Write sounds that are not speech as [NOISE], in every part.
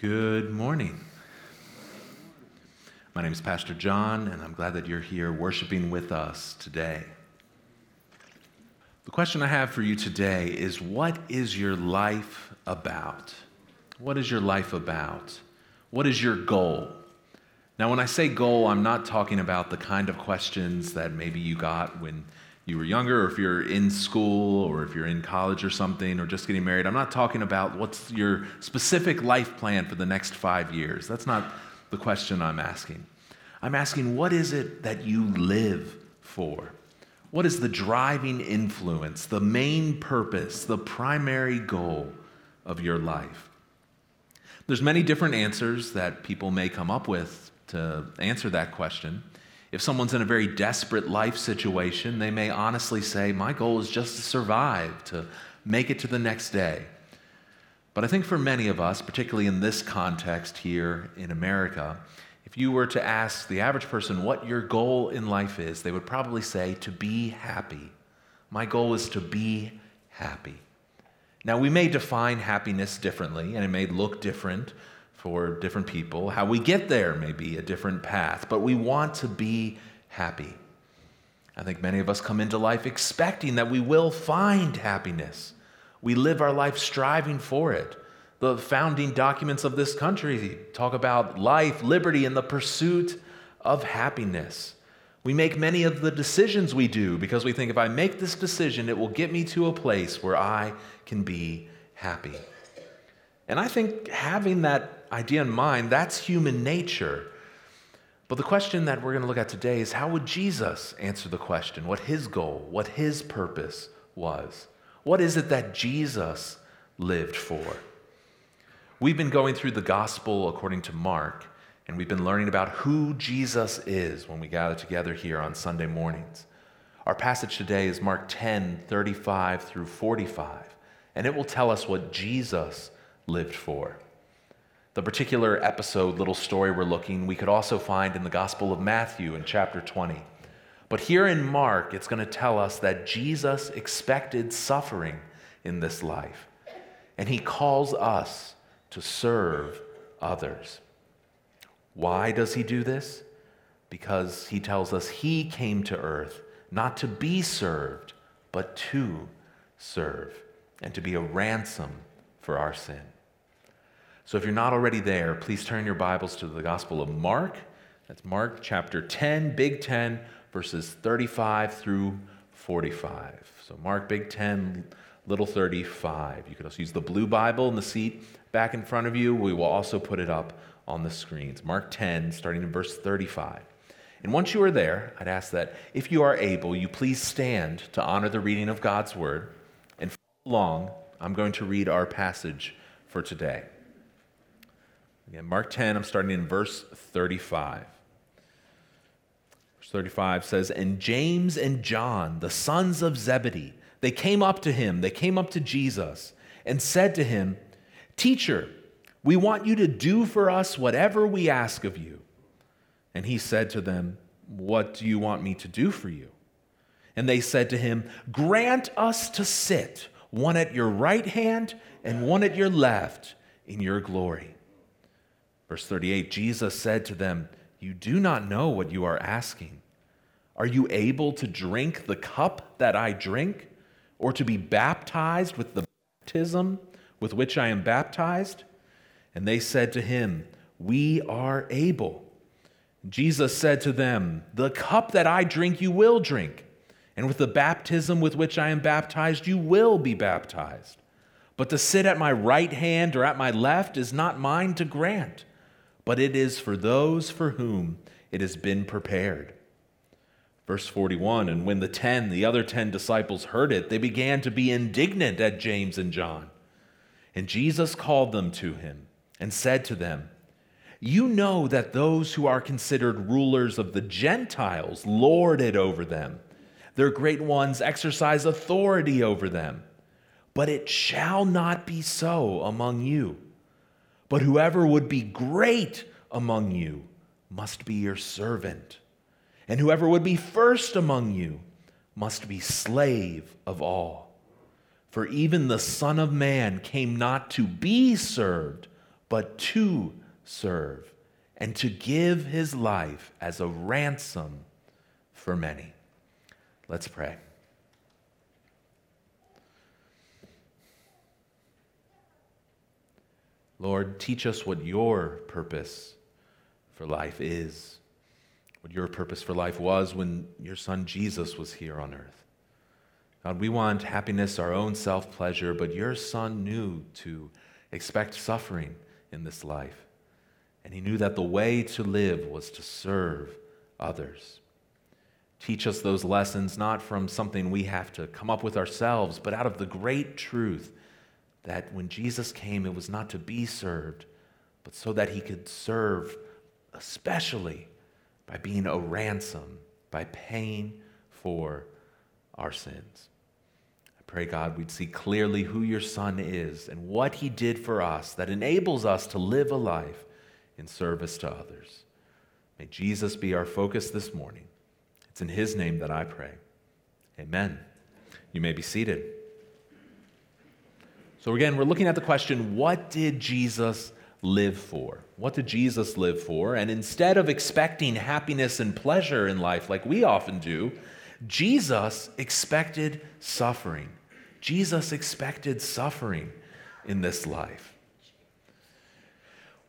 Good morning. My name is Pastor John, and I'm glad that you're here worshiping with us today. The question I have for you today is what is your life about? What is your life about? What is your goal? Now, when I say goal, I'm not talking about the kind of questions that maybe you got when you were younger, or if you're in school, or if you're in college or something, or just getting married. I'm not talking about what's your specific life plan for the next five years. That's not the question I'm asking. I'm asking, what is it that you live for? What is the driving influence, the main purpose, the primary goal of your life? There's many different answers that people may come up with to answer that question. If someone's in a very desperate life situation, they may honestly say, My goal is just to survive, to make it to the next day. But I think for many of us, particularly in this context here in America, if you were to ask the average person what your goal in life is, they would probably say, To be happy. My goal is to be happy. Now, we may define happiness differently, and it may look different for different people. How we get there may be a different path, but we want to be happy. I think many of us come into life expecting that we will find happiness. We live our life striving for it. The founding documents of this country talk about life, liberty, and the pursuit of happiness. We make many of the decisions we do because we think if I make this decision, it will get me to a place where I can be happy. And I think having that idea in mind, that's human nature. But the question that we're going to look at today is how would Jesus answer the question? What his goal, what his purpose was? What is it that Jesus lived for? We've been going through the gospel according to Mark, and we've been learning about who Jesus is when we gather together here on Sunday mornings. Our passage today is Mark 10 35 through 45, and it will tell us what Jesus lived for. The particular episode, little story we're looking, we could also find in the Gospel of Matthew in chapter 20. But here in Mark, it's going to tell us that Jesus expected suffering in this life, and he calls us to serve others. Why does he do this? Because he tells us he came to earth not to be served, but to serve, and to be a ransom for our sin. So if you're not already there, please turn your Bibles to the Gospel of Mark. That's Mark chapter 10, Big 10, verses 35 through 45. So Mark, Big 10, Little 35. You could also use the blue Bible in the seat back in front of you. We will also put it up on the screens. Mark 10, starting in verse 35. And once you are there, I'd ask that if you are able, you please stand to honor the reading of God's word. And follow along, I'm going to read our passage for today. Again, Mark 10, I'm starting in verse 35. Verse 35 says, And James and John, the sons of Zebedee, they came up to him, they came up to Jesus, and said to him, Teacher, we want you to do for us whatever we ask of you. And he said to them, What do you want me to do for you? And they said to him, Grant us to sit, one at your right hand and one at your left, in your glory. Verse 38 Jesus said to them, You do not know what you are asking. Are you able to drink the cup that I drink, or to be baptized with the baptism with which I am baptized? And they said to him, We are able. Jesus said to them, The cup that I drink, you will drink, and with the baptism with which I am baptized, you will be baptized. But to sit at my right hand or at my left is not mine to grant but it is for those for whom it has been prepared. Verse 41 And when the ten, the other ten disciples heard it, they began to be indignant at James and John. And Jesus called them to him and said to them, You know that those who are considered rulers of the Gentiles lord it over them, their great ones exercise authority over them. But it shall not be so among you. But whoever would be great among you must be your servant. And whoever would be first among you must be slave of all. For even the Son of Man came not to be served, but to serve and to give his life as a ransom for many. Let's pray. Lord, teach us what your purpose for life is, what your purpose for life was when your son Jesus was here on earth. God, we want happiness, our own self pleasure, but your son knew to expect suffering in this life. And he knew that the way to live was to serve others. Teach us those lessons not from something we have to come up with ourselves, but out of the great truth that when Jesus came, it was not to be served, but so that he could serve, especially by being a ransom, by paying for our sins. I pray, God, we'd see clearly who your Son is and what he did for us that enables us to live a life in service to others. May Jesus be our focus this morning. It's in his name that I pray. Amen. You may be seated. So, again, we're looking at the question what did Jesus live for? What did Jesus live for? And instead of expecting happiness and pleasure in life like we often do, Jesus expected suffering. Jesus expected suffering in this life.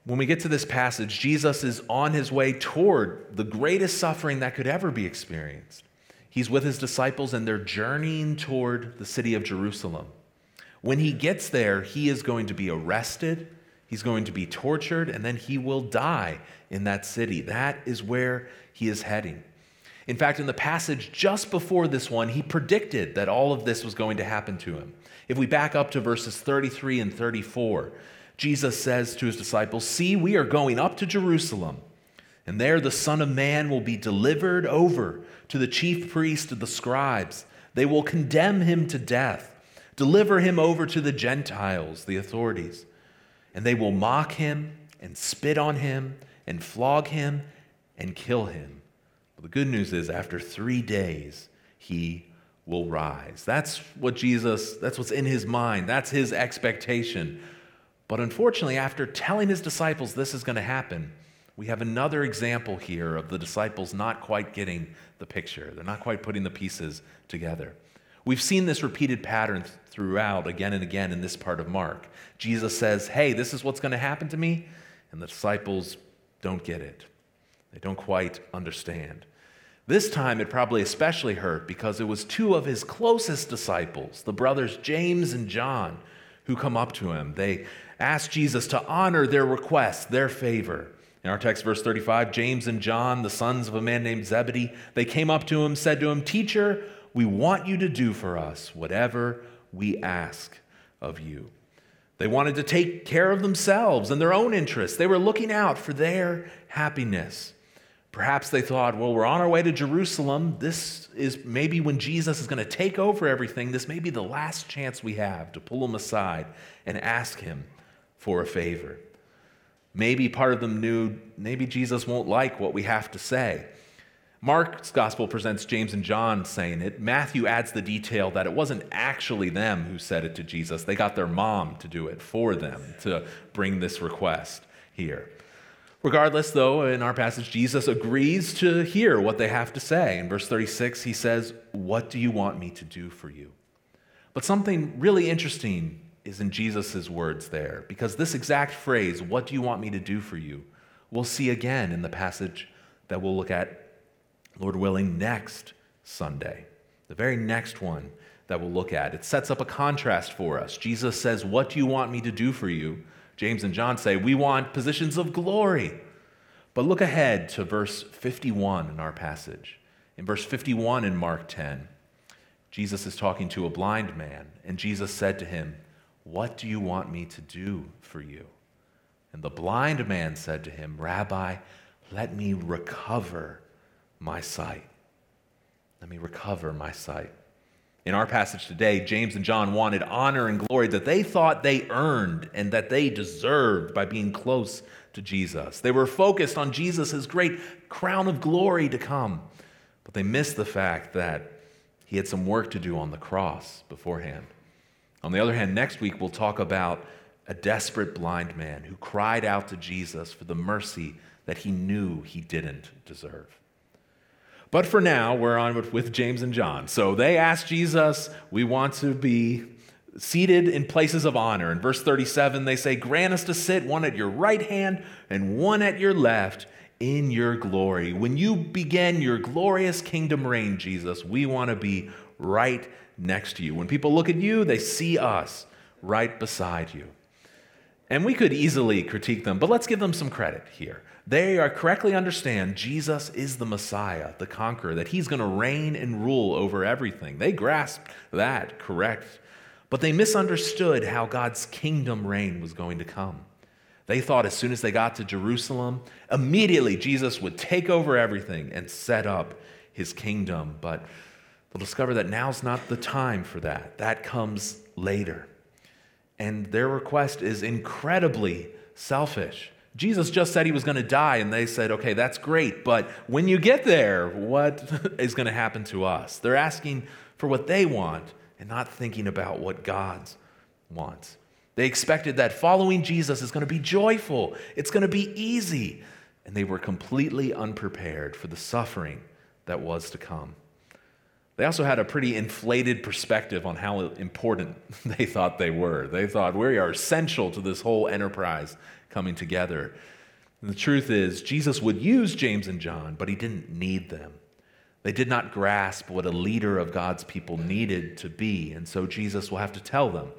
When we get to this passage, Jesus is on his way toward the greatest suffering that could ever be experienced. He's with his disciples and they're journeying toward the city of Jerusalem. When he gets there, he is going to be arrested, he's going to be tortured, and then he will die in that city. That is where he is heading. In fact, in the passage just before this one, he predicted that all of this was going to happen to him. If we back up to verses 33 and 34, Jesus says to his disciples, See, we are going up to Jerusalem, and there the Son of Man will be delivered over to the chief priests and the scribes. They will condemn him to death Deliver him over to the Gentiles, the authorities, and they will mock him and spit on him and flog him and kill him. But the good news is, after three days, he will rise. That's what Jesus, that's what's in his mind, that's his expectation. But unfortunately, after telling his disciples this is going to happen, we have another example here of the disciples not quite getting the picture. They're not quite putting the pieces together. We've seen this repeated pattern throughout again and again in this part of Mark. Jesus says, Hey, this is what's going to happen to me. And the disciples don't get it, they don't quite understand. This time it probably especially hurt because it was two of his closest disciples, the brothers James and John, who come up to him. They ask Jesus to honor their request, their favor. In our text, verse 35, James and John, the sons of a man named Zebedee, they came up to him, said to him, Teacher, we want you to do for us whatever we ask of you. They wanted to take care of themselves and their own interests. They were looking out for their happiness. Perhaps they thought, well, we're on our way to Jerusalem. This is maybe when Jesus is going to take over everything. This may be the last chance we have to pull him aside and ask him for a favor. Maybe part of them knew maybe Jesus won't like what we have to say. Mark's gospel presents James and John saying it. Matthew adds the detail that it wasn't actually them who said it to Jesus. They got their mom to do it for them to bring this request here. Regardless, though, in our passage, Jesus agrees to hear what they have to say. In verse 36, he says, What do you want me to do for you? But something really interesting is in Jesus' words there, because this exact phrase, What do you want me to do for you? we'll see again in the passage that we'll look at Lord willing, next Sunday, the very next one that we'll look at. It sets up a contrast for us. Jesus says, What do you want me to do for you? James and John say, We want positions of glory. But look ahead to verse 51 in our passage. In verse 51 in Mark 10, Jesus is talking to a blind man, and Jesus said to him, What do you want me to do for you? And the blind man said to him, Rabbi, let me recover my sight. Let me recover my sight. In our passage today, James and John wanted honor and glory that they thought they earned and that they deserved by being close to Jesus. They were focused on Jesus' great crown of glory to come, but they missed the fact that he had some work to do on the cross beforehand. On the other hand, next week we'll talk about a desperate blind man who cried out to Jesus for the mercy that he knew he didn't deserve. But for now, we're on with James and John. So they ask Jesus, We want to be seated in places of honor. In verse 37, they say, Grant us to sit one at your right hand and one at your left in your glory. When you begin your glorious kingdom reign, Jesus, we want to be right next to you. When people look at you, they see us right beside you. And we could easily critique them, but let's give them some credit here. They are correctly understand Jesus is the Messiah, the conqueror, that he's going to reign and rule over everything. They grasp that correct, but they misunderstood how God's kingdom reign was going to come. They thought as soon as they got to Jerusalem, immediately Jesus would take over everything and set up his kingdom. But they'll discover that now's not the time for that. That comes later. And their request is incredibly selfish. Jesus just said he was going to die, and they said, okay, that's great, but when you get there, what [LAUGHS] is going to happen to us? They're asking for what they want and not thinking about what God wants. They expected that following Jesus is going to be joyful, it's going to be easy, and they were completely unprepared for the suffering that was to come. They also had a pretty inflated perspective on how important [LAUGHS] they thought they were. They thought we are essential to this whole enterprise coming together. And the truth is, Jesus would use James and John, but he didn't need them. They did not grasp what a leader of God's people needed to be, and so Jesus will have to tell them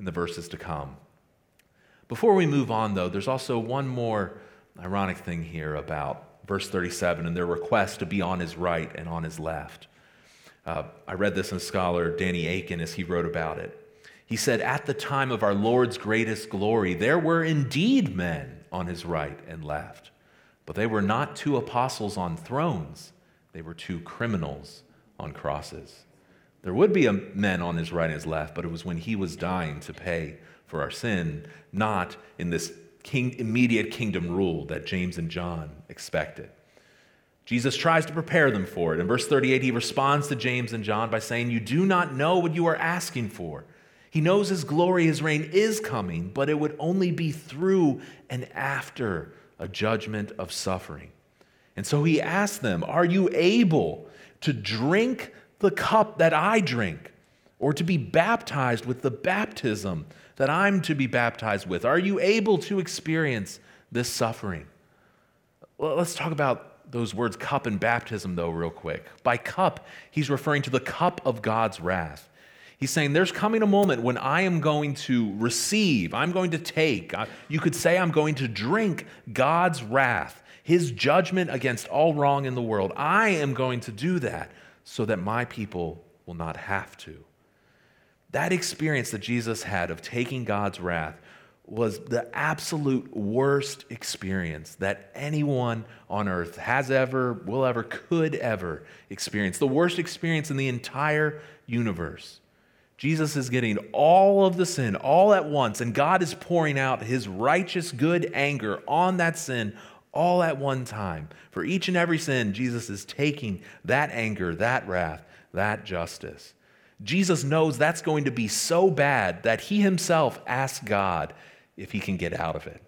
in the verses to come. Before we move on, though, there's also one more ironic thing here about verse 37 and their request to be on his right and on his left. Uh, I read this in scholar Danny Akin as he wrote about it. He said, At the time of our Lord's greatest glory, there were indeed men on his right and left, but they were not two apostles on thrones, they were two criminals on crosses. There would be a men on his right and his left, but it was when he was dying to pay for our sin, not in this king, immediate kingdom rule that James and John expected. Jesus tries to prepare them for it. In verse 38, he responds to James and John by saying, You do not know what you are asking for. He knows his glory, his reign is coming, but it would only be through and after a judgment of suffering. And so he asks them, Are you able to drink the cup that I drink, or to be baptized with the baptism that I'm to be baptized with? Are you able to experience this suffering? Well, let's talk about those words cup and baptism, though, real quick. By cup, he's referring to the cup of God's wrath. He's saying there's coming a moment when I am going to receive, I'm going to take, uh, you could say I'm going to drink God's wrath, his judgment against all wrong in the world. I am going to do that so that my people will not have to. That experience that Jesus had of taking God's wrath was the absolute worst experience that anyone on earth has ever, will ever, could ever experience. The worst experience in the entire universe. Jesus is getting all of the sin all at once, and God is pouring out his righteous, good anger on that sin all at one time. For each and every sin, Jesus is taking that anger, that wrath, that justice. Jesus knows that's going to be so bad that he himself asks God if he can get out of it.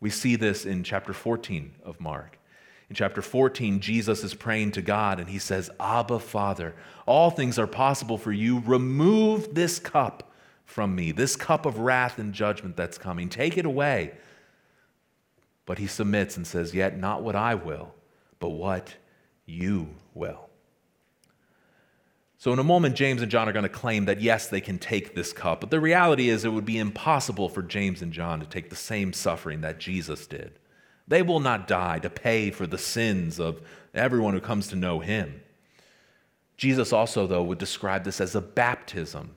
We see this in chapter 14 of Mark. In chapter 14, Jesus is praying to God and he says, Abba, Father, all things are possible for you. Remove this cup from me, this cup of wrath and judgment that's coming. Take it away. But he submits and says, Yet not what I will, but what you will. So, in a moment, James and John are going to claim that yes, they can take this cup. But the reality is, it would be impossible for James and John to take the same suffering that Jesus did. They will not die to pay for the sins of everyone who comes to know him. Jesus also, though, would describe this as a baptism.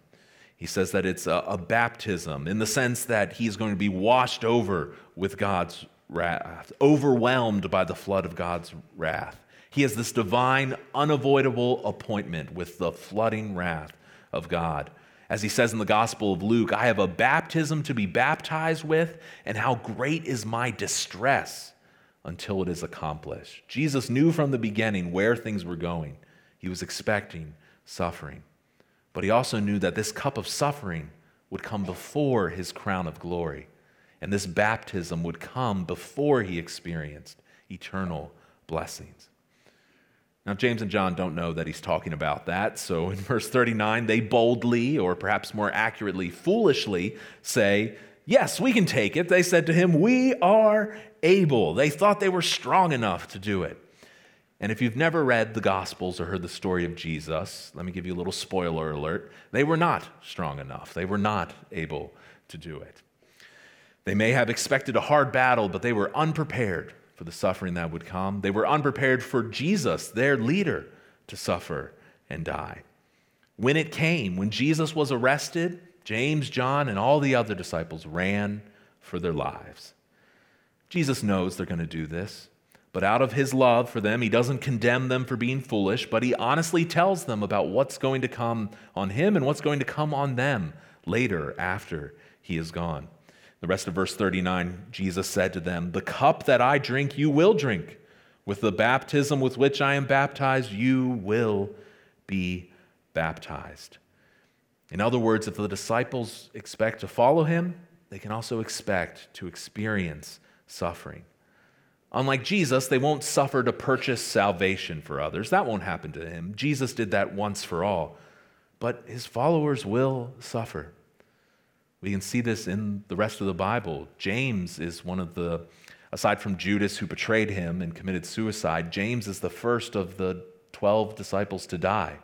He says that it's a, a baptism in the sense that he's going to be washed over with God's wrath, overwhelmed by the flood of God's wrath. He has this divine, unavoidable appointment with the flooding wrath of God. As he says in the Gospel of Luke, I have a baptism to be baptized with, and how great is my distress until it is accomplished. Jesus knew from the beginning where things were going. He was expecting suffering. But he also knew that this cup of suffering would come before his crown of glory. And this baptism would come before he experienced eternal blessings. Now, James and John don't know that he's talking about that. So in [LAUGHS] verse 39, they boldly, or perhaps more accurately, foolishly say, Yes, we can take it. They said to him, We are able. They thought they were strong enough to do it. And if you've never read the Gospels or heard the story of Jesus, let me give you a little spoiler alert. They were not strong enough, they were not able to do it. They may have expected a hard battle, but they were unprepared for the suffering that would come. They were unprepared for Jesus, their leader, to suffer and die. When it came, when Jesus was arrested, James, John, and all the other disciples ran for their lives. Jesus knows they're going to do this, but out of his love for them, he doesn't condemn them for being foolish, but he honestly tells them about what's going to come on him and what's going to come on them later after he is gone. The rest of verse 39, Jesus said to them, The cup that I drink, you will drink. With the baptism with which I am baptized, you will be baptized. In other words, if the disciples expect to follow him, they can also expect to experience suffering. Unlike Jesus, they won't suffer to purchase salvation for others. That won't happen to him. Jesus did that once for all. But his followers will suffer. We can see this in the rest of the Bible. James is one of the, aside from Judas who betrayed him and committed suicide, James is the first of the 12 disciples to die.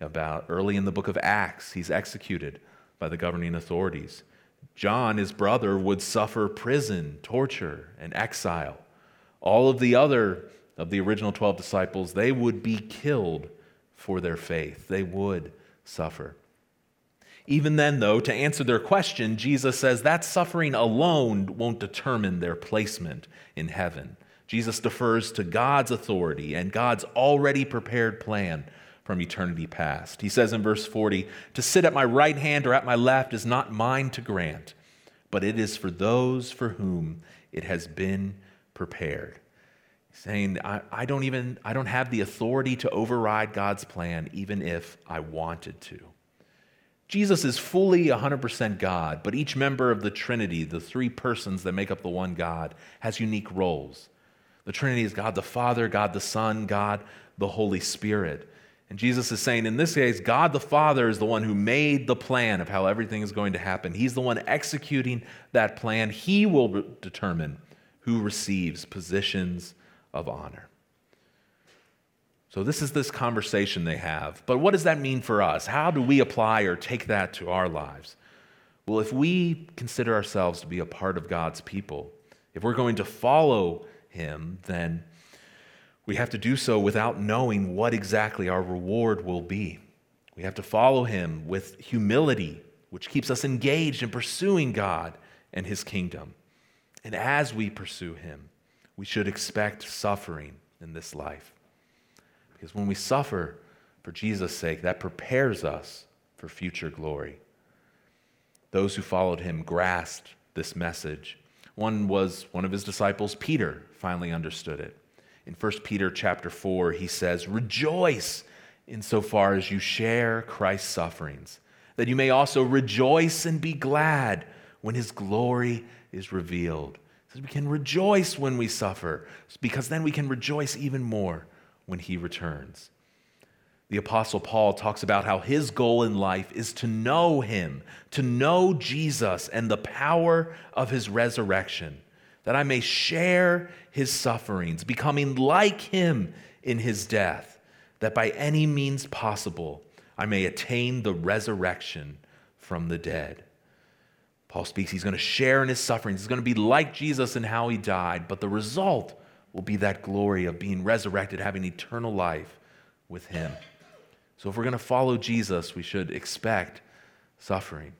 About early in the book of Acts, he's executed by the governing authorities. John, his brother, would suffer prison, torture, and exile. All of the other of the original 12 disciples, they would be killed for their faith. They would suffer. Even then, though, to answer their question, Jesus says that suffering alone won't determine their placement in heaven. Jesus defers to God's authority and God's already prepared plan from eternity past. He says in verse 40 To sit at my right hand or at my left is not mine to grant, but it is for those for whom it has been prepared. saying, I, I don't even I don't have the authority to override God's plan, even if I wanted to. Jesus is fully 100% God, but each member of the Trinity, the three persons that make up the one God, has unique roles. The Trinity is God the Father, God the Son, God the Holy Spirit. And Jesus is saying, in this case, God the Father is the one who made the plan of how everything is going to happen. He's the one executing that plan. He will determine who receives positions of honor. So, this is this conversation they have. But what does that mean for us? How do we apply or take that to our lives? Well, if we consider ourselves to be a part of God's people, if we're going to follow Him, then we have to do so without knowing what exactly our reward will be. We have to follow Him with humility, which keeps us engaged in pursuing God and His kingdom. And as we pursue Him, we should expect suffering in this life. Because when we suffer for Jesus' sake, that prepares us for future glory. Those who followed him grasped this message. One was one of his disciples, Peter, finally understood it. In 1 Peter chapter 4, he says, Rejoice insofar as you share Christ's sufferings, that you may also rejoice and be glad when his glory is revealed. He says we can rejoice when we suffer, because then we can rejoice even more when he returns. The Apostle Paul talks about how his goal in life is to know him, to know Jesus and the power of his resurrection, that I may share his sufferings, becoming like him in his death, that by any means possible I may attain the resurrection from the dead. Paul speaks, he's going to share in his sufferings. He's going to be like Jesus in how he died, but the result will be that glory of being resurrected, having eternal life with Him. So, if we're going to follow Jesus, we should expect suffering.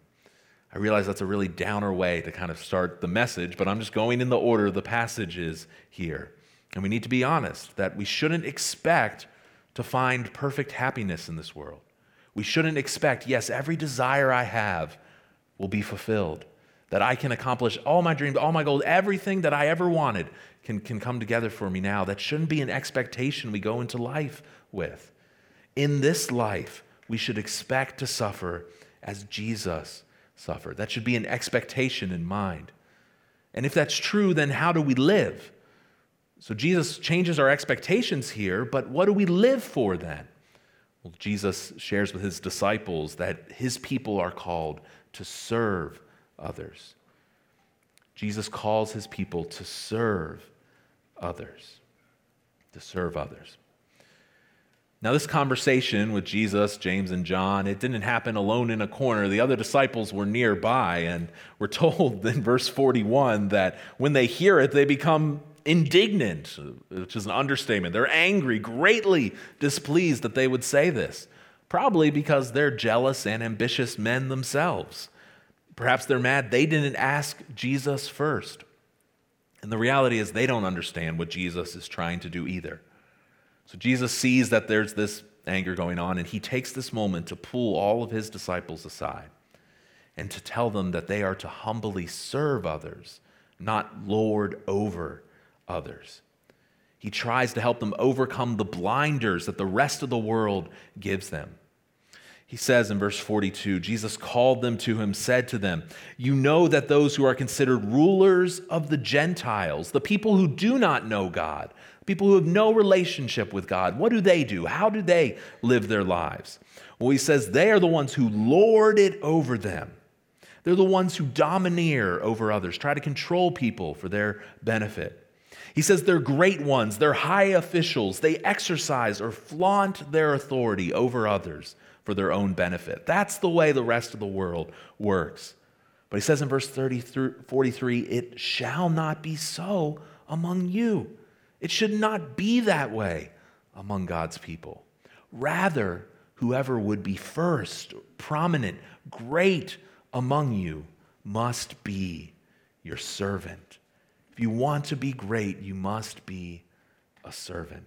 I realize that's a really downer way to kind of start the message, but I'm just going in the order the passages here. And we need to be honest that we shouldn't expect to find perfect happiness in this world. We shouldn't expect, yes, every desire I have will be fulfilled, that I can accomplish all my dreams, all my goals, everything that I ever wanted can, can come together for me now. That shouldn't be an expectation we go into life with. In this life, we should expect to suffer as Jesus suffered. That should be an expectation in mind. And if that's true, then how do we live? So Jesus changes our expectations here, but what do we live for then? Well, Jesus shares with his disciples that his people are called to serve others. Jesus calls his people to serve others. To serve others. Now, this conversation with Jesus, James, and John, it didn't happen alone in a corner. The other disciples were nearby, and we're told [LAUGHS] in verse 41 that when they hear it, they become indignant, which is an understatement. They're angry, greatly displeased that they would say this, probably because they're jealous and ambitious men themselves. Perhaps they're mad they didn't ask Jesus first. And the reality is, they don't understand what Jesus is trying to do either. So Jesus sees that there's this anger going on, and he takes this moment to pull all of his disciples aside and to tell them that they are to humbly serve others, not lord over others. He tries to help them overcome the blinders that the rest of the world gives them. He says in verse 42 Jesus called them to him, said to them, You know that those who are considered rulers of the Gentiles, the people who do not know God, people who have no relationship with God, what do they do? How do they live their lives? Well, he says they are the ones who lord it over them. They're the ones who domineer over others, try to control people for their benefit. He says they're great ones, they're high officials, they exercise or flaunt their authority over others for their own benefit. That's the way the rest of the world works. But he says in verse 30 through 43, it shall not be so among you. It should not be that way among God's people. Rather, whoever would be first, prominent, great among you must be your servant. If you want to be great, you must be a servant.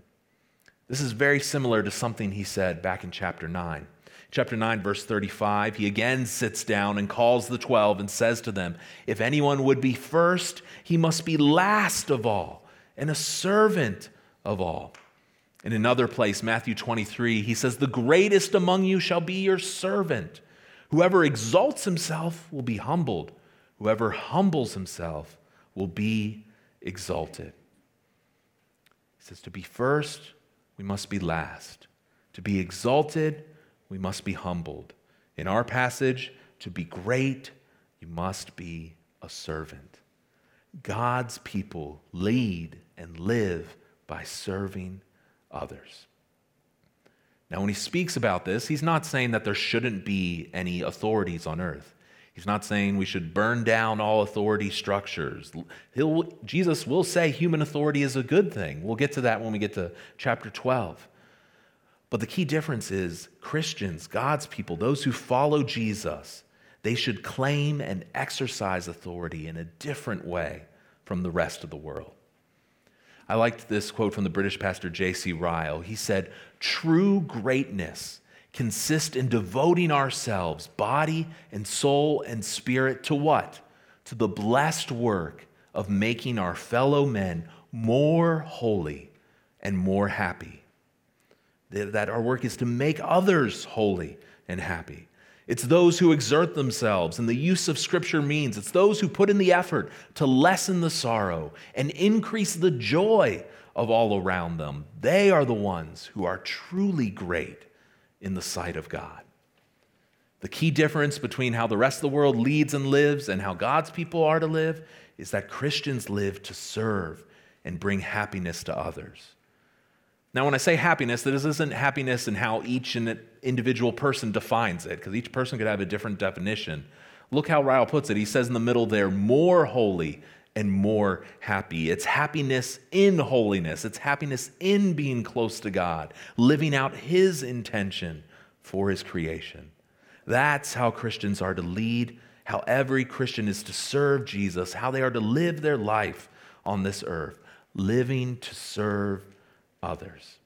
This is very similar to something he said back in chapter 9. Chapter 9, verse 35, he again sits down and calls the 12 and says to them, If anyone would be first, he must be last of all and a servant of all. In another place, Matthew 23, he says, The greatest among you shall be your servant. Whoever exalts himself will be humbled, whoever humbles himself will be exalted. He says, To be first, we must be last. To be exalted, we must be humbled. In our passage, to be great, you must be a servant. God's people lead and live by serving others. Now, when he speaks about this, he's not saying that there shouldn't be any authorities on earth. He's not saying we should burn down all authority structures. He'll, Jesus will say human authority is a good thing. We'll get to that when we get to chapter 12. But the key difference is Christians, God's people, those who follow Jesus, they should claim and exercise authority in a different way from the rest of the world. I liked this quote from the British pastor J.C. Ryle. He said, True greatness consist in devoting ourselves, body and soul and spirit, to what? To the blessed work of making our fellow men more holy and more happy. That our work is to make others holy and happy. It's those who exert themselves, and the use of Scripture means it's those who put in the effort to lessen the sorrow and increase the joy of all around them. They are the ones who are truly great in the sight of God. The key difference between how the rest of the world leads and lives and how God's people are to live is that Christians live to serve and bring happiness to others. Now, when I say happiness, this isn't happiness in how each individual person defines it, because each person could have a different definition. Look how Ryle puts it. He says in the middle there, more holy and more happy. It's happiness in holiness, it's happiness in being close to God, living out His intention for His creation. That's how Christians are to lead, how every Christian is to serve Jesus, how they are to live their life on this earth, living to serve others.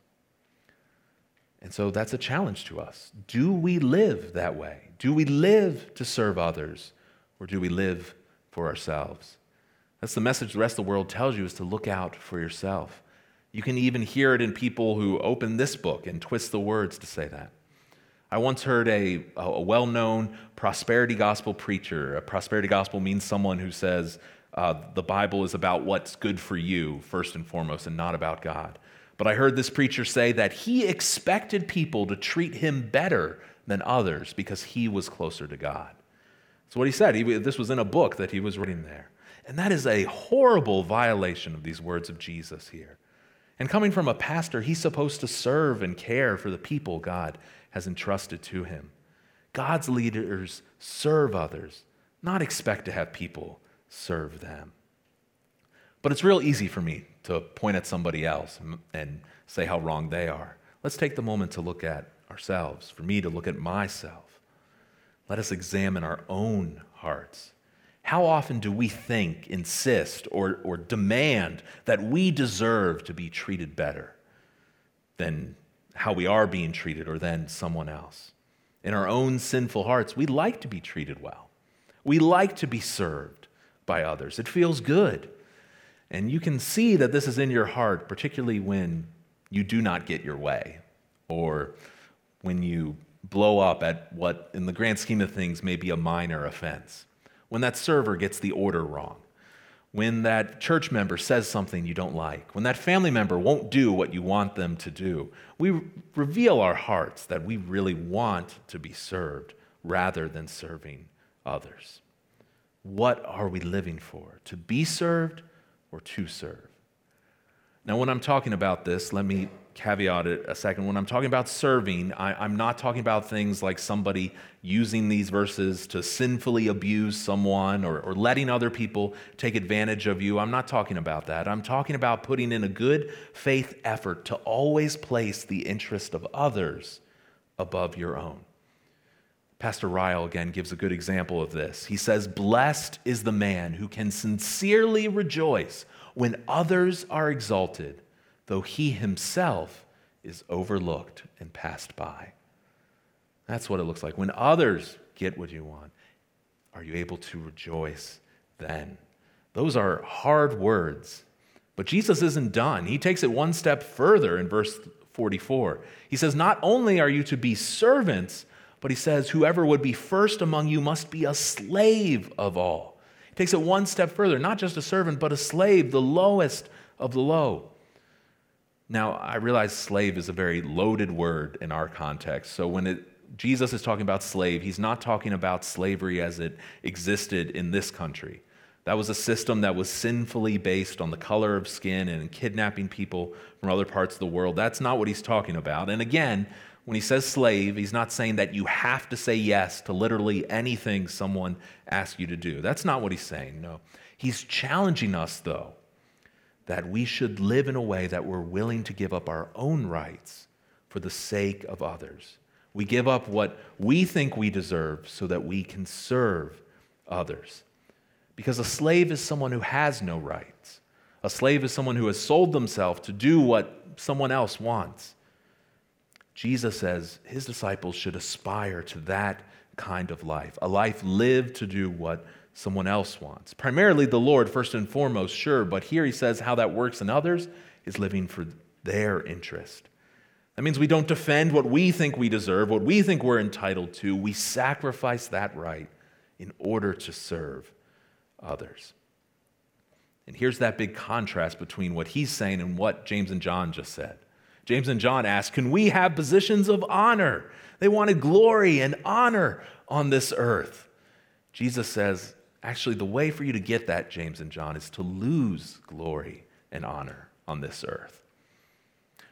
And so that's a challenge to us. Do we live that way? Do we live to serve others, or do we live for ourselves? That's the message the rest of the world tells you is to look out for yourself. You can even hear it in people who open this book and twist the words to say that. I once heard a, a well known prosperity gospel preacher. A prosperity gospel means someone who says uh, the Bible is about what's good for you, first and foremost, and not about God. But I heard this preacher say that he expected people to treat him better than others because he was closer to God. That's what he said. He, this was in a book that he was reading there. And that is a horrible violation of these words of Jesus here. And coming from a pastor, he's supposed to serve and care for the people God has entrusted to him. God's leaders serve others, not expect to have people serve them. But it's real easy for me to point at somebody else and say how wrong they are. Let's take the moment to look at ourselves, for me to look at myself. Let us examine our own hearts. How often do we think, insist, or, or demand that we deserve to be treated better than how we are being treated or than someone else? In our own sinful hearts, we like to be treated well. We like to be served by others. It feels good. And you can see that this is in your heart, particularly when you do not get your way or when you blow up at what, in the grand scheme of things, may be a minor offense. When that server gets the order wrong. When that church member says something you don't like. When that family member won't do what you want them to do. We reveal our hearts that we really want to be served rather than serving others. What are we living for? To be served or to serve? Now, when I'm talking about this, let me caveat it a second. When I'm talking about serving, I, am not talking about things like somebody using these verses to sinfully abuse someone or, or letting other people take advantage of you. I'm not talking about that. I'm talking about putting in a good faith effort to always place the interest of others above your own. Pastor Ryle again gives a good example of this. He says, Blessed is the man who can sincerely rejoice when others are exalted, though he himself is overlooked and passed by. That's what it looks like. When others get what you want, are you able to rejoice then? Those are hard words. But Jesus isn't done. He takes it one step further in verse 44. He says, Not only are you to be servants, but he says, Whoever would be first among you must be a slave of all. He takes it one step further, not just a servant, but a slave, the lowest of the low. Now, I realize slave is a very loaded word in our context. So when it, Jesus is talking about slave, he's not talking about slavery as it existed in this country. That was a system that was sinfully based on the color of skin and kidnapping people from other parts of the world. That's not what he's talking about. And again, when he says slave, he's not saying that you have to say yes to literally anything someone asks you to do. That's not what he's saying. No. He's challenging us, though, that we should live in a way that we're willing to give up our own rights for the sake of others. We give up what we think we deserve so that we can serve others. Because a slave is someone who has no rights. A slave is someone who has sold themselves to do what someone else wants. Jesus says his disciples should aspire to that kind of life, a life lived to do what someone else wants. Primarily the Lord, first and foremost, sure, but here he says how that works in others is living for their interest. That means we don't defend what we think we deserve, what we think we're entitled to. We sacrifice that right in order to serve others. And here's that big contrast between what he's saying and what James and John just said. James and John asked, Can we have positions of honor? They wanted glory and honor on this earth. Jesus says, Actually, the way for you to get that, James and John, is to lose glory and honor on this earth.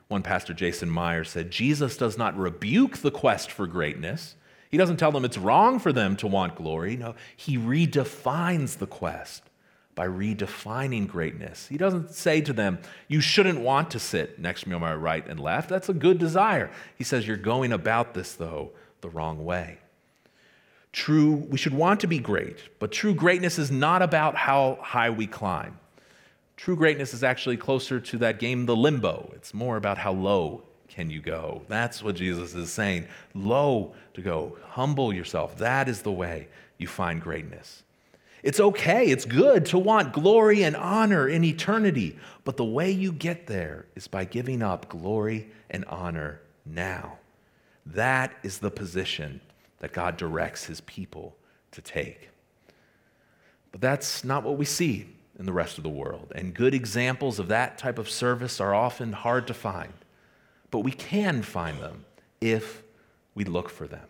One pastor, Jason Meyer, said, Jesus does not rebuke the quest for greatness. He doesn't tell them it's wrong for them to want glory. No, he redefines the quest by redefining greatness. He doesn't say to them, You shouldn't want to sit next to me on my right and left. That's a good desire. He says, You're going about this, though, the wrong way. True, we should want to be great, but true greatness is not about how high we climb. True greatness is actually closer to that game, the limbo. It's more about how low can you go. That's what Jesus is saying. Low to go. Humble yourself. That is the way you find greatness. It's okay, it's good to want glory and honor in eternity, but the way you get there is by giving up glory and honor now. That is the position that God directs his people to take. But that's not what we see in the rest of the world. And good examples of that type of service are often hard to find. But we can find them if we look for them.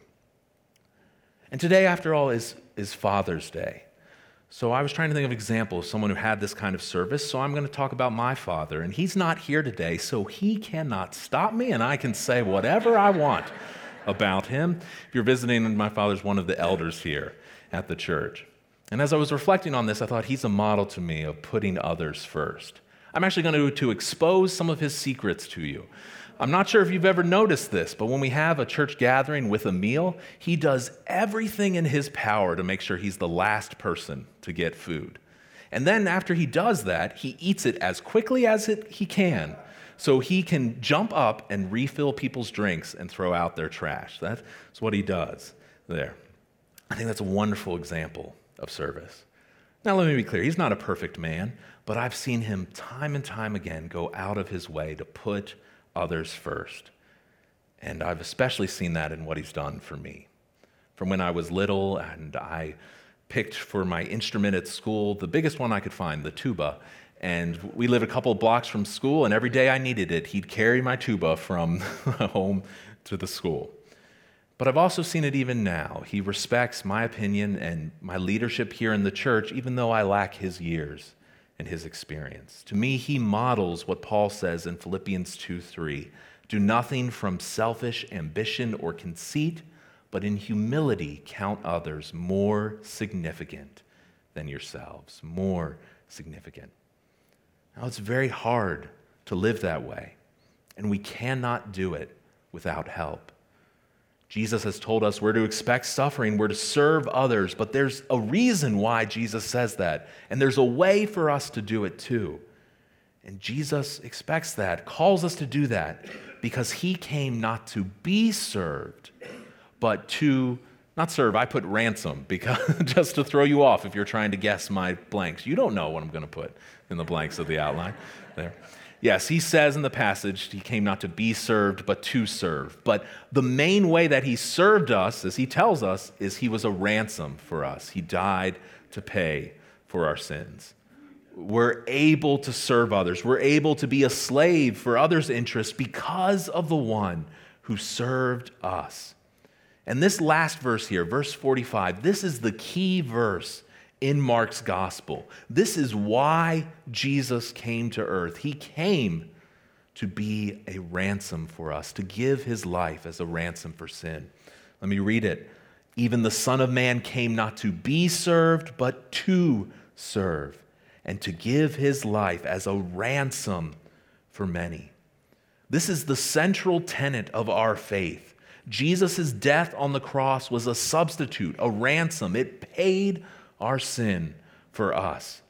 And today, after all, is, is Father's Day. So I was trying to think of examples of someone who had this kind of service. So I'm going to talk about my father. And he's not here today, so he cannot stop me, and I can say whatever I want about him. If you're visiting, my father's one of the elders here at the church. And as I was reflecting on this, I thought he's a model to me of putting others first. I'm actually going to, to expose some of his secrets to you. I'm not sure if you've ever noticed this, but when we have a church gathering with a meal, he does everything in his power to make sure he's the last person to get food. And then after he does that, he eats it as quickly as it, he can so he can jump up and refill people's drinks and throw out their trash. That's what he does there. I think that's a wonderful example of service. Now, let me be clear he's not a perfect man, but I've seen him time and time again go out of his way to put others first. And I've especially seen that in what he's done for me. From when I was little and I picked for my instrument at school the biggest one I could find, the tuba. And we lived a couple blocks from school, and every day I needed it, he'd carry my tuba from [LAUGHS] home to the school. But I've also seen it even now. He respects my opinion and my leadership here in the church, even though I lack his years and his experience. To me, he models what Paul says in Philippians 2 3. Do nothing from selfish ambition or conceit, but in humility count others more significant than yourselves. More significant. Now, it's very hard to live that way, and we cannot do it without help. Jesus has told us we're to expect suffering, we're to serve others, but there's a reason why Jesus says that, and there's a way for us to do it too. And Jesus expects that, calls us to do that, because he came not to be served, but to not serve, I put ransom because [LAUGHS] just to throw you off if you're trying to guess my blanks. You don't know what I'm going to put in the blanks of the outline there. Yes, he says in the passage, he came not to be served, but to serve. But the main way that he served us, as he tells us, is he was a ransom for us. He died to pay for our sins. We're able to serve others, we're able to be a slave for others' interests because of the one who served us. And this last verse here, verse 45, this is the key verse in Mark's gospel. This is why Jesus came to earth. He came to be a ransom for us, to give his life as a ransom for sin. Let me read it. Even the Son of Man came not to be served, but to serve, and to give his life as a ransom for many. This is the central tenet of our faith. Jesus' death on the cross was a substitute, a ransom. It paid our sin for us.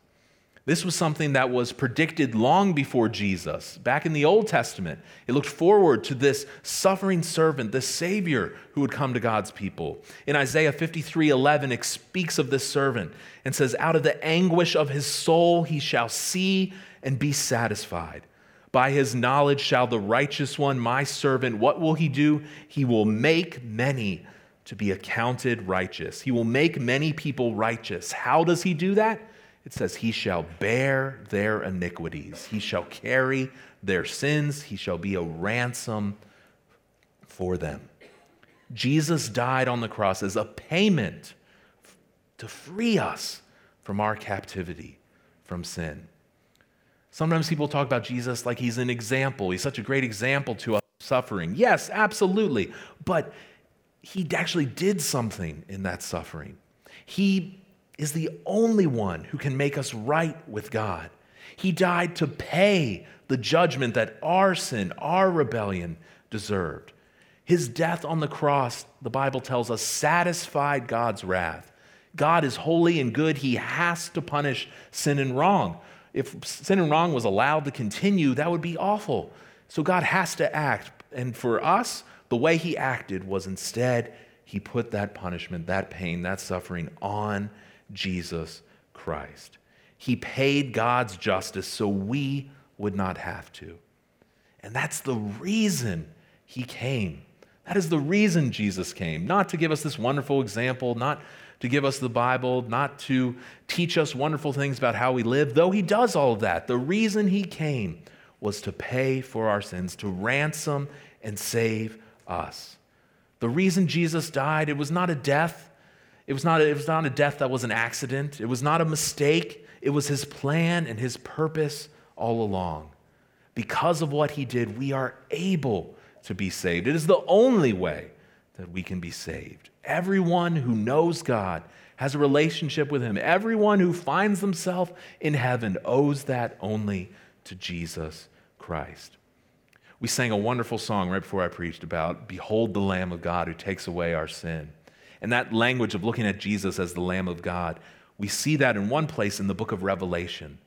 This was something that was predicted long before Jesus. Back in the Old Testament, it looked forward to this suffering servant, the Savior who would come to God's people. In Isaiah 53 11, it speaks of this servant and says, Out of the anguish of his soul he shall see and be satisfied. By his knowledge shall the righteous one, my servant, what will he do? He will make many to be accounted righteous. He will make many people righteous. How does he do that? It says, He shall bear their iniquities, He shall carry their sins, He shall be a ransom for them. Jesus died on the cross as a payment to free us from our captivity from sin. Sometimes people talk about Jesus like he's an example. He's such a great example to us suffering. Yes, absolutely. But he actually did something in that suffering. He is the only one who can make us right with God. He died to pay the judgment that our sin, our rebellion deserved. His death on the cross, the Bible tells us, satisfied God's wrath. God is holy and good. He has to punish sin and wrong. If sin and wrong was allowed to continue, that would be awful. So God has to act. And for us, the way he acted was instead, he put that punishment, that pain, that suffering on Jesus Christ. He paid God's justice so we would not have to. And that's the reason he came. That is the reason Jesus came, not to give us this wonderful example, not to give us the Bible, not to teach us wonderful things about how we live, though he does all of that. The reason he came was to pay for our sins, to ransom and save us. The reason Jesus died, it was not a death. It was not, it was not a death that was an accident. It was not a mistake. It was his plan and his purpose all along. Because of what he did, we are able to be saved. It is the only way that we can be saved. Everyone who knows God has a relationship with him. Everyone who finds themselves in heaven owes that only to Jesus Christ. We sang a wonderful song right before I preached about Behold the Lamb of God who takes away our sin. And that language of looking at Jesus as the Lamb of God, we see that in one place in the book of Revelation.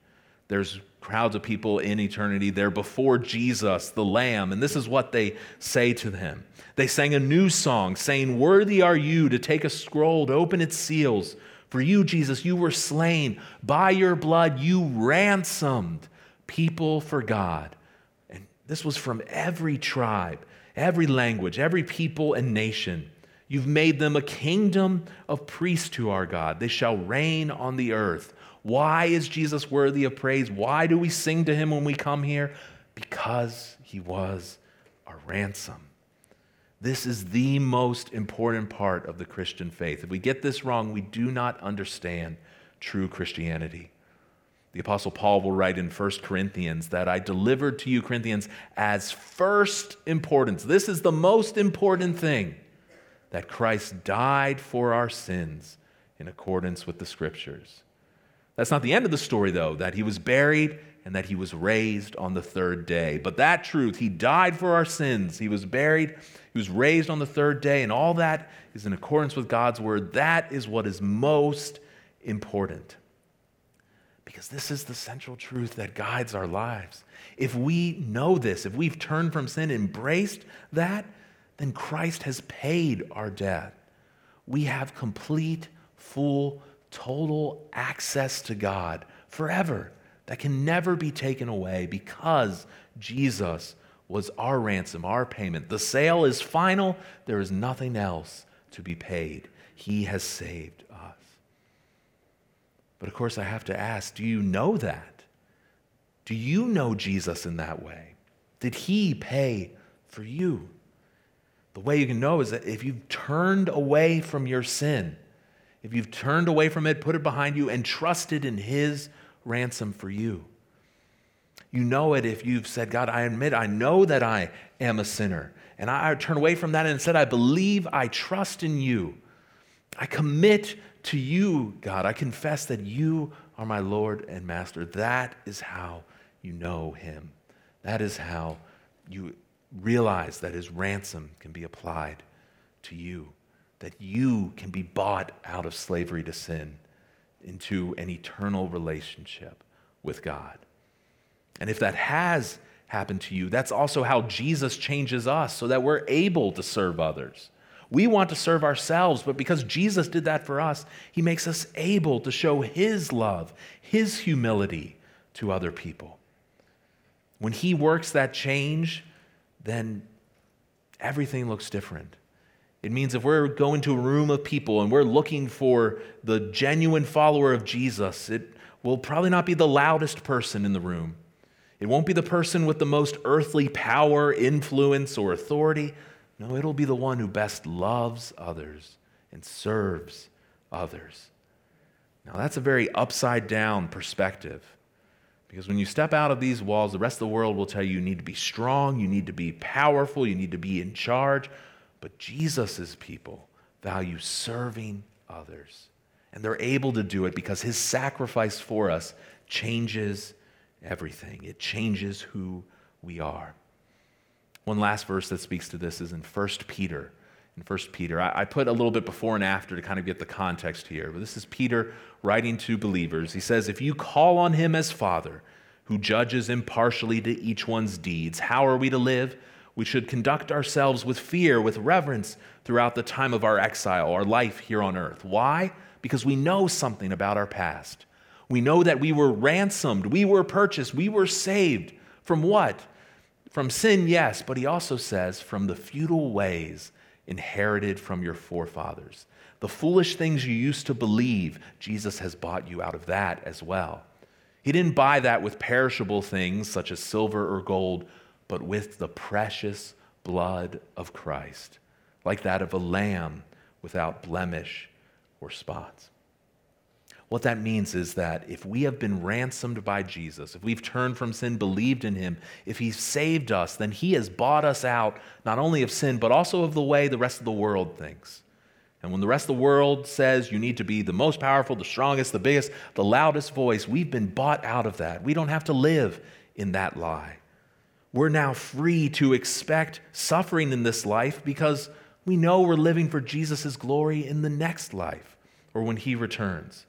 There's crowds of people in eternity. They're before Jesus, the Lamb, and this is what they say to him. They sang a new song saying, Worthy are you to take a scroll, to open its seals. For you, Jesus, you were slain. By your blood, you ransomed people for God. This was from every tribe, every language, every people and nation. You've made them a kingdom of priests to our God. They shall reign on the earth. Why is Jesus worthy of praise? Why do we sing to him when we come here? Because he was our ransom. This is the most important part of the Christian faith. If we get this wrong, we do not understand true Christianity. The Apostle Paul will write in 1 Corinthians that I delivered to you, Corinthians, as first importance. This is the most important thing that Christ died for our sins in accordance with the scriptures. That's not the end of the story, though, that he was buried and that he was raised on the third day. But that truth, he died for our sins, he was buried, he was raised on the third day, and all that is in accordance with God's word. That is what is most important. Because this is the central truth that guides our lives. If we know this, if we've turned from sin, embraced that, then Christ has paid our debt. We have complete, full, total access to God forever that can never be taken away because Jesus was our ransom, our payment. The sale is final, there is nothing else to be paid. He has saved us. But of course, I have to ask do you know that? Do you know Jesus in that way? Did he pay for you? The way you can know is that if you've turned away from your sin, if you've turned away from it, put it behind you, and trusted in His ransom for you. You know it if you've said, God, I admit, I know that I am a sinner. And I turn away from that and said, I believe, I trust in you. I commit to you, God. I confess that you are my Lord and Master. That is how you know Him. That is how you realize that His ransom can be applied to you that you can be bought out of slavery to sin into an eternal relationship with God. And if that has happened to you, that's also how Jesus changes us so that we're able to serve others. We want to serve ourselves, but because Jesus did that for us, he makes us able to show his love, his humility to other people. When he works that change, then everything looks different. It means if we're going to a room of people and we're looking for the genuine follower of Jesus, it will probably not be the loudest person in the room. It won't be the person with the most earthly power, influence, or authority. No, it'll be the one who best loves others and serves others. Now, that's a very upside down perspective. Because when you step out of these walls, the rest of the world will tell you you need to be strong, you need to be powerful, you need to be in charge. But Jesus' people value serving others. And they're able to do it because his sacrifice for us changes everything, it changes who we are. One last verse that speaks to this is in 1 Peter. In 1 Peter, I, I put a little bit before and after to kind of get the context here, but this is Peter writing to believers. He says, If you call on him as Father, who judges impartially to each one's deeds, how are we to live? We should conduct ourselves with fear, with reverence throughout the time of our exile, our life here on earth. Why? Because we know something about our past. We know that we were ransomed, we were purchased, we were saved. From what? From sin, yes, but he also says, from the futile ways inherited from your forefathers. The foolish things you used to believe, Jesus has bought you out of that as well. He didn't buy that with perishable things such as silver or gold, but with the precious blood of Christ, like that of a lamb without blemish or spots. What that means is that if we have been ransomed by Jesus, if we've turned from sin, believed in him, if he's saved us, then he has bought us out not only of sin, but also of the way the rest of the world thinks. And when the rest of the world says you need to be the most powerful, the strongest, the biggest, the loudest voice, we've been bought out of that. We don't have to live in that lie. We're now free to expect suffering in this life because we know we're living for Jesus' glory in the next life or when he returns.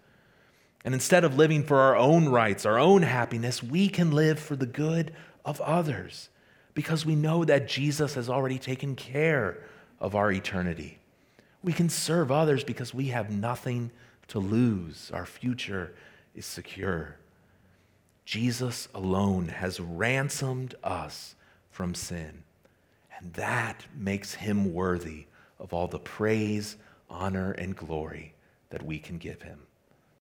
And instead of living for our own rights, our own happiness, we can live for the good of others because we know that Jesus has already taken care of our eternity. We can serve others because we have nothing to lose. Our future is secure. Jesus alone has ransomed us from sin, and that makes him worthy of all the praise, honor, and glory that we can give him.